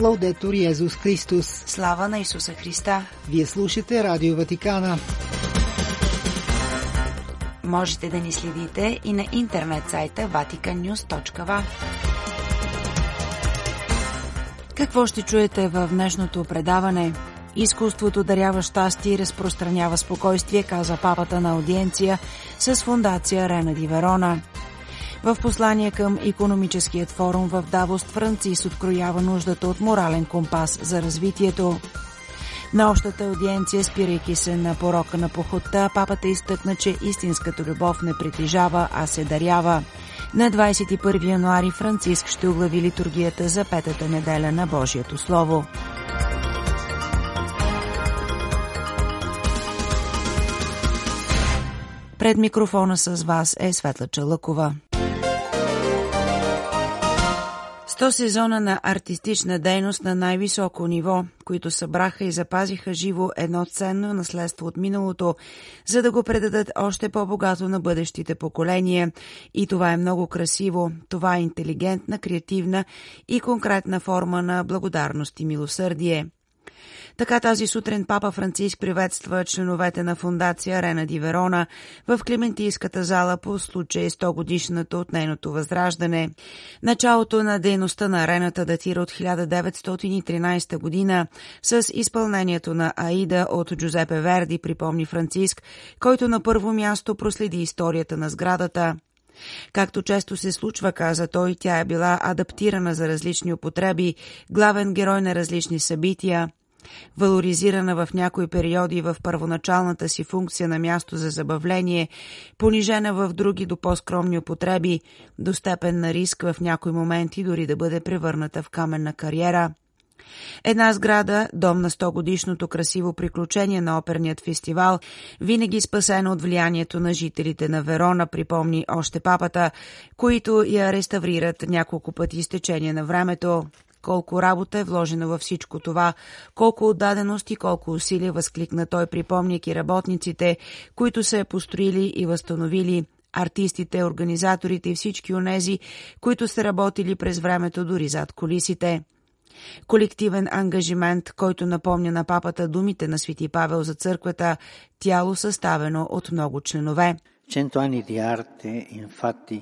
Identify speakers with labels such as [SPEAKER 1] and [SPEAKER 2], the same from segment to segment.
[SPEAKER 1] Лаудетор Йезус Христос.
[SPEAKER 2] Слава на Исуса Христа!
[SPEAKER 1] Вие слушате Радио Ватикана.
[SPEAKER 2] Можете да ни следите и на интернет сайта vaticannews.va. Какво ще чуете в днешното предаване? Изкуството дарява щастие и разпространява спокойствие, каза папата на аудиенция с фундация Рена Ди Верона. В послание към економическият форум в Давост Францис откроява нуждата от морален компас за развитието. На общата аудиенция, спирайки се на порока на походта, папата изтъкна, че истинската любов не притежава, а се дарява. На 21 януари Франциск ще оглави литургията за петата неделя на Божието Слово. Пред микрофона с вас е Светла Чалъкова. 100 сезона на артистична дейност на най-високо ниво, които събраха и запазиха живо едно ценно наследство от миналото, за да го предадат още по-богато на бъдещите поколения. И това е много красиво. Това е интелигентна, креативна и конкретна форма на благодарност и милосърдие. Така тази сутрин папа Франциск приветства членовете на фундация Рена Ди Верона в Клементийската зала по случай 100 годишната от нейното възраждане. Началото на дейността на арената датира от 1913 година с изпълнението на Аида от Джузепе Верди, припомни Франциск, който на първо място проследи историята на сградата. Както често се случва, каза той, тя е била адаптирана за различни употреби, главен герой на различни събития – валоризирана в някои периоди в първоначалната си функция на място за забавление, понижена в други до по-скромни употреби, до степен на риск в някои моменти дори да бъде превърната в каменна кариера. Една сграда, дом на 100 годишното красиво приключение на оперният фестивал, винаги спасена от влиянието на жителите на Верона, припомни още папата, които я реставрират няколко пъти с течение на времето колко работа е вложена във всичко това, колко отдаденост и колко усилия възкликна той, припомняйки работниците, които се е построили и възстановили артистите, организаторите и всички онези, които са работили през времето дори зад колисите. Колективен ангажимент, който напомня на папата думите на Свети Павел за църквата, тяло съставено от много членове.
[SPEAKER 3] Cento anni di arte, infatti,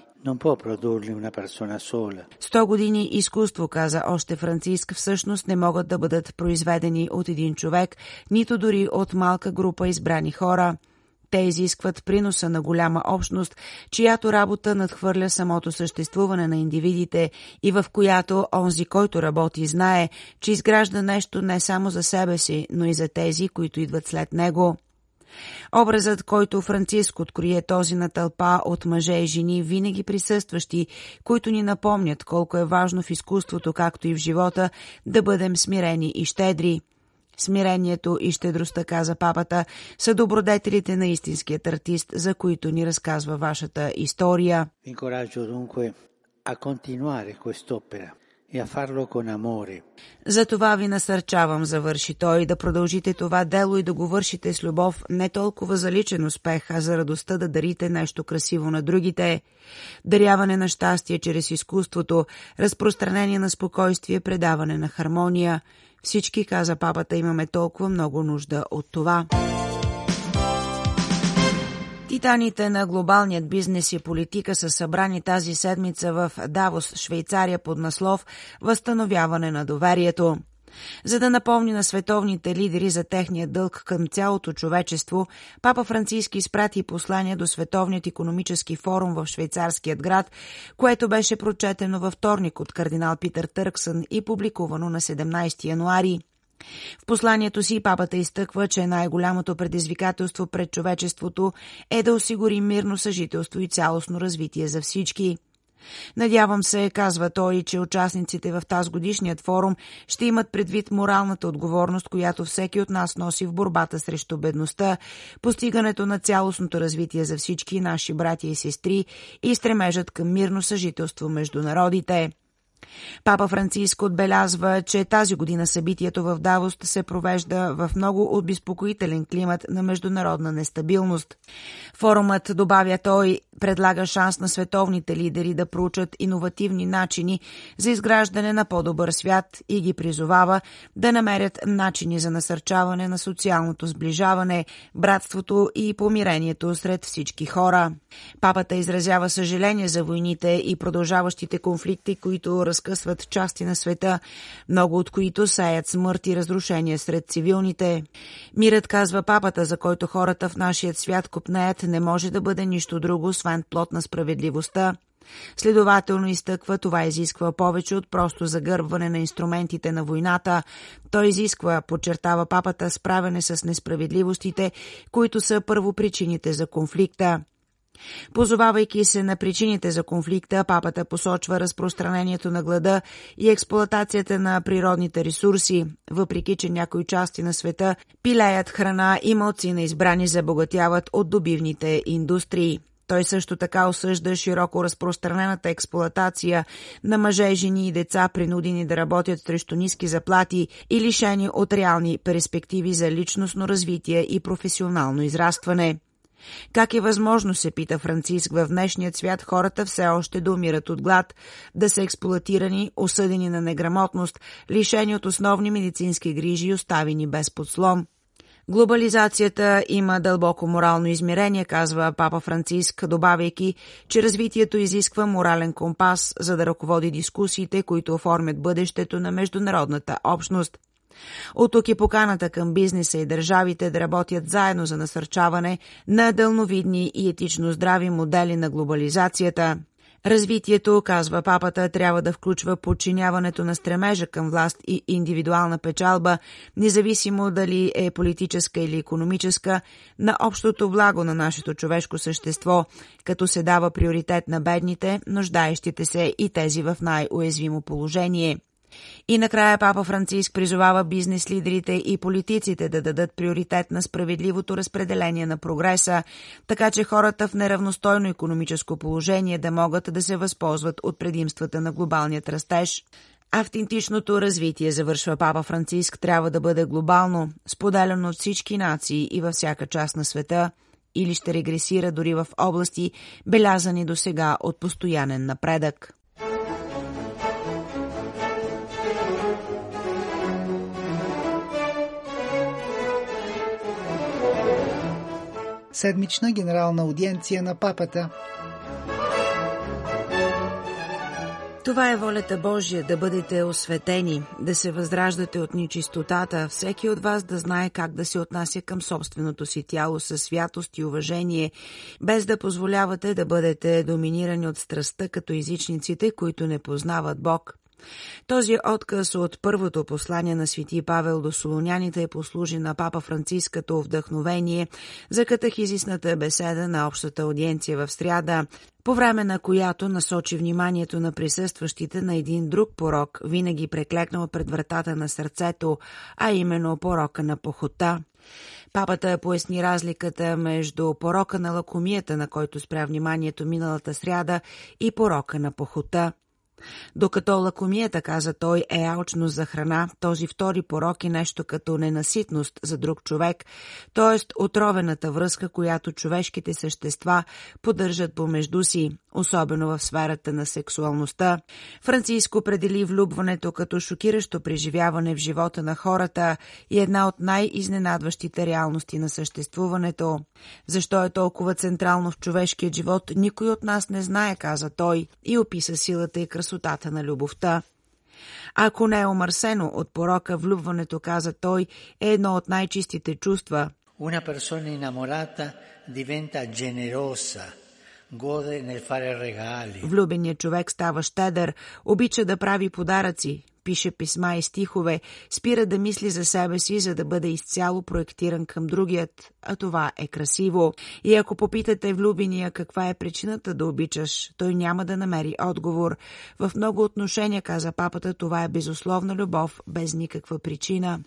[SPEAKER 2] Сто години изкуство, каза още Франциск, всъщност не могат да бъдат произведени от един човек, нито дори от малка група избрани хора. Те изискват приноса на голяма общност, чиято работа надхвърля самото съществуване на индивидите и в която онзи, който работи, знае, че изгражда нещо не само за себе си, но и за тези, които идват след него. Образът, който Франциск открие този на тълпа от мъже и жени, винаги присъстващи, които ни напомнят колко е важно в изкуството, както и в живота, да бъдем смирени и щедри. Смирението и щедростта, каза папата, са добродетелите на истинският артист, за които ни разказва вашата история.
[SPEAKER 3] a continuare quest'opera e a farlo con amore.
[SPEAKER 2] За това ви насърчавам, завърши той, да продължите това дело и да го вършите с любов не толкова за личен успех, а за радостта да дарите нещо красиво на другите. Даряване на щастие чрез изкуството, разпространение на спокойствие, предаване на хармония. Всички, каза папата, имаме толкова много нужда от това. Титаните на глобалният бизнес и политика са събрани тази седмица в Давос, Швейцария под наслов Възстановяване на доверието. За да напомни на световните лидери за техния дълг към цялото човечество, Папа Франциски изпрати послание до Световният економически форум в швейцарският град, което беше прочетено във вторник от кардинал Питър Търксън и публикувано на 17 януари. В посланието си папата изтъква, че най-голямото предизвикателство пред човечеството е да осигури мирно съжителство и цялостно развитие за всички. Надявам се, казва той, че участниците в тази годишният форум ще имат предвид моралната отговорност, която всеки от нас носи в борбата срещу бедността, постигането на цялостното развитие за всички наши братя и сестри и стремежът към мирно съжителство между народите. Папа Франциск отбелязва, че тази година събитието в Давост се провежда в много обезпокоителен климат на международна нестабилност. Форумът, добавя той, предлага шанс на световните лидери да проучат иновативни начини за изграждане на по-добър свят и ги призовава да намерят начини за насърчаване на социалното сближаване, братството и помирението сред всички хора. Папата изразява съжаление за войните и продължаващите конфликти, които разкъсват части на света, много от които сеят смърт и разрушение сред цивилните. Мирът, казва папата, за който хората в нашия свят купнеят, не може да бъде нищо друго, освен плод на справедливостта. Следователно изтъква, това изисква повече от просто загърбване на инструментите на войната. Той изисква, подчертава папата, справяне с несправедливостите, които са първопричините за конфликта. Позовавайки се на причините за конфликта, папата посочва разпространението на глада и експлоатацията на природните ресурси, въпреки че някои части на света пилеят храна и малци на избрани забогатяват от добивните индустрии. Той също така осъжда широко разпространената експлоатация на мъже, жени и деца, принудени да работят срещу ниски заплати и лишени от реални перспективи за личностно развитие и професионално израстване. Как е възможно, се пита Франциск, в днешния свят хората все още да умират от глад, да са експлуатирани, осъдени на неграмотност, лишени от основни медицински грижи и оставени без подслон. Глобализацията има дълбоко морално измерение, казва папа Франциск, добавяйки, че развитието изисква морален компас, за да ръководи дискусиите, които оформят бъдещето на международната общност. От тук и поканата към бизнеса и държавите да работят заедно за насърчаване на дълновидни и етично здрави модели на глобализацията – Развитието, казва папата, трябва да включва подчиняването на стремежа към власт и индивидуална печалба, независимо дали е политическа или економическа, на общото благо на нашето човешко същество, като се дава приоритет на бедните, нуждаещите се и тези в най-уязвимо положение – и накрая папа Франциск призовава бизнес лидерите и политиците да дадат приоритет на справедливото разпределение на прогреса, така че хората в неравностойно економическо положение да могат да се възползват от предимствата на глобалният растеж. Автентичното развитие, завършва Папа Франциск, трябва да бъде глобално, споделено от всички нации и във всяка част на света, или ще регресира дори в области, белязани до сега от постоянен напредък.
[SPEAKER 1] Седмична генерална аудиенция на папата.
[SPEAKER 2] Това е волята Божия да бъдете осветени, да се възраждате от нечистотата, всеки от вас да знае как да се отнася към собственото си тяло със святост и уважение, без да позволявате да бъдете доминирани от страстта като езичниците, които не познават Бог. Този отказ от първото послание на свети Павел до солоняните послужи на папа Франциск като вдъхновение за катахизисната беседа на общата аудиенция в сряда, по време на която насочи вниманието на присъстващите на един друг порок, винаги преклекнал пред вратата на сърцето, а именно порока на похота. Папата поясни разликата между порока на лакомията, на който спря вниманието миналата сряда, и порока на похота. Докато лакомията, каза той, е алчност за храна, този втори порок е нещо като ненаситност за друг човек, т.е. отровената връзка, която човешките същества поддържат помежду си, особено в сферата на сексуалността. Франциско определи влюбването като шокиращо преживяване в живота на хората и една от най-изненадващите реалности на съществуването. Защо е толкова централно в човешкия живот, никой от нас не знае, каза той и описа силата и красотата на любовта. Ако не е омърсено от порока, влюбването, каза той, е едно от най-чистите чувства.
[SPEAKER 3] Una persona innamorata diventa generosa,
[SPEAKER 2] Влюбеният човек става щедър, обича да прави подаръци, пише писма и стихове, спира да мисли за себе си, за да бъде изцяло проектиран към другият, а това е красиво. И ако попитате влюбения каква е причината да обичаш, той няма да намери отговор. В много отношения, каза папата, това е безусловна любов, без никаква причина.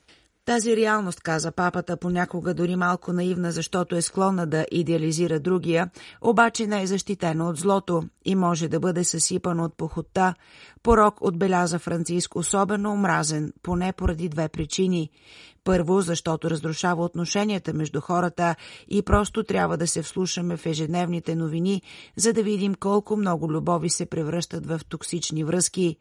[SPEAKER 2] Тази реалност, каза папата, понякога дори малко наивна, защото е склонна да идеализира другия, обаче не е защитена от злото и може да бъде съсипана от похота. Порок отбеляза Франциск особено омразен, поне поради две причини. Първо, защото разрушава отношенията между хората и просто трябва да се вслушаме в ежедневните новини, за да видим колко много любови се превръщат в токсични връзки.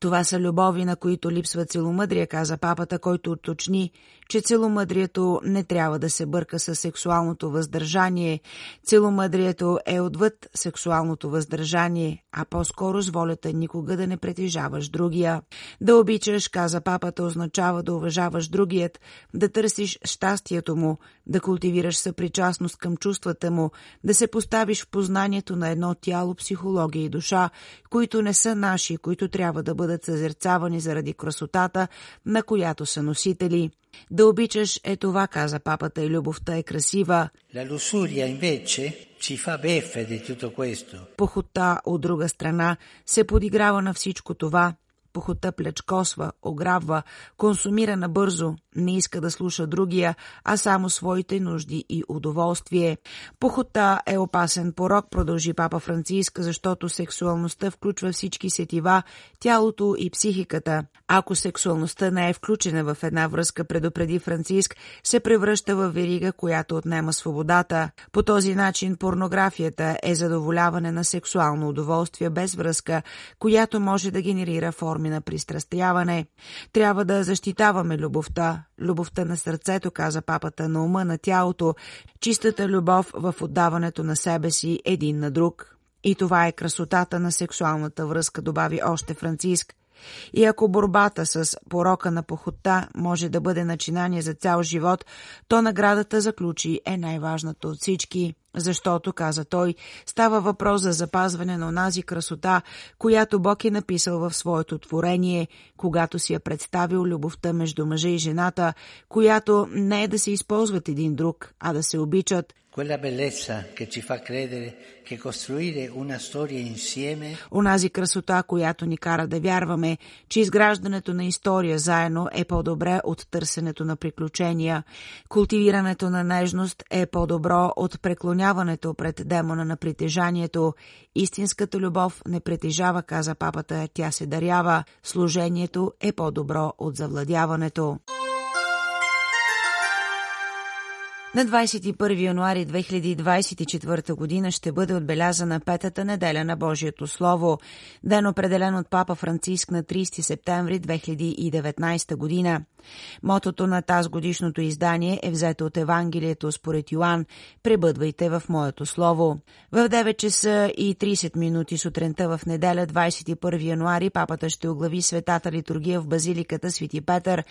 [SPEAKER 2] Това са любови, на които липсва целомъдрие, каза папата, който уточни, че целомъдрието не трябва да се бърка с сексуалното въздържание. Целомъдрието е отвъд сексуалното въздържание, а по-скоро с волята никога да не притежаваш другия. Да обичаш, каза папата, означава да уважаваш другият, да търсиш щастието му, да култивираш съпричастност към чувствата му, да се поставиш в познанието на едно тяло, психология и душа, които не са наши, които трябва да бъдат съзерцавани заради красотата, на която са носители. Да обичаш е това, каза папата, и любовта е красива.
[SPEAKER 3] La lussuria invece ci fa beffe di tutto questo.
[SPEAKER 2] Похота, от друга страна, се подиграва на всичко това, похота плечкосва, ограбва, консумира набързо, не иска да слуша другия, а само своите нужди и удоволствие. Похота е опасен порок, продължи папа Франциск, защото сексуалността включва всички сетива, тялото и психиката. Ако сексуалността не е включена в една връзка, предупреди Франциск, се превръща в верига, която отнема свободата. По този начин порнографията е задоволяване на сексуално удоволствие без връзка, която може да генерира форми на пристрастяване. Трябва да защитаваме любовта, любовта на сърцето, каза папата, на ума, на тялото, чистата любов в отдаването на себе си един на друг. И това е красотата на сексуалната връзка, добави още Франциск. И ако борбата с порока на похота може да бъде начинание за цял живот, то наградата за ключи е най-важната от всички. Защото, каза той, става въпрос за запазване на онази красота, която Бог е написал в своето творение, когато си е представил любовта между мъжа и жената, която не е да се използват един друг, а да се обичат – Онази красота, която ни кара да вярваме, че изграждането на история заедно е по-добре от търсенето на приключения. Култивирането на нежност е по-добро от преклоняването пред демона на притежанието. Истинската любов не притежава, каза папата, тя се дарява. Служението е по-добро от завладяването. На 21 януари 2024 година ще бъде отбелязана петата неделя на Божието Слово, ден определен от папа Франциск на 30 септември 2019 година. Мотото на тази годишното издание е взето от Евангелието според Йоанн «Пребъдвайте в моето слово». В 9 часа и 30 минути сутринта в неделя 21 януари папата ще оглави светата литургия в базиликата Свети Петър,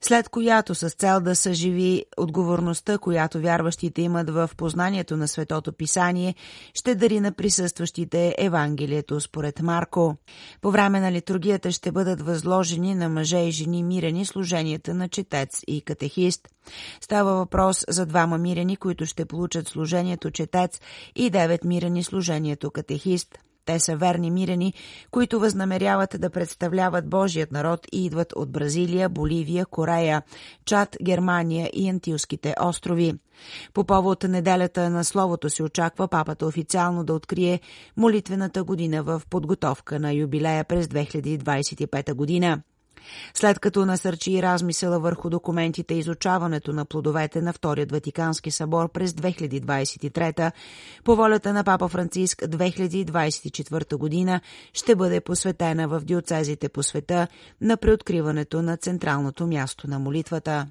[SPEAKER 2] след която с цел да съживи отговорността, която вярващите имат в познанието на Светото Писание, ще дари на присъстващите Евангелието според Марко. По време на литургията ще бъдат възложени на мъже и жени мирени служенията на четец и катехист. Става въпрос за двама мирени, които ще получат служението четец и девет мирени служението катехист. Те са верни мирени, които възнамеряват да представляват Божият народ и идват от Бразилия, Боливия, Корея, Чад, Германия и Антилските острови. По повод неделята на Словото се очаква папата официално да открие молитвената година в подготовка на юбилея през 2025 година. След като насърчи размисъла върху документите и изучаването на плодовете на Вторият Ватикански събор през 2023, по волята на папа Франциск 2024 година ще бъде посветена в диоцезите по света на преоткриването на централното място на молитвата.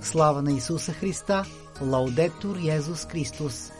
[SPEAKER 1] Слава на Исуса Христа! Лаудетур Йезус Христос!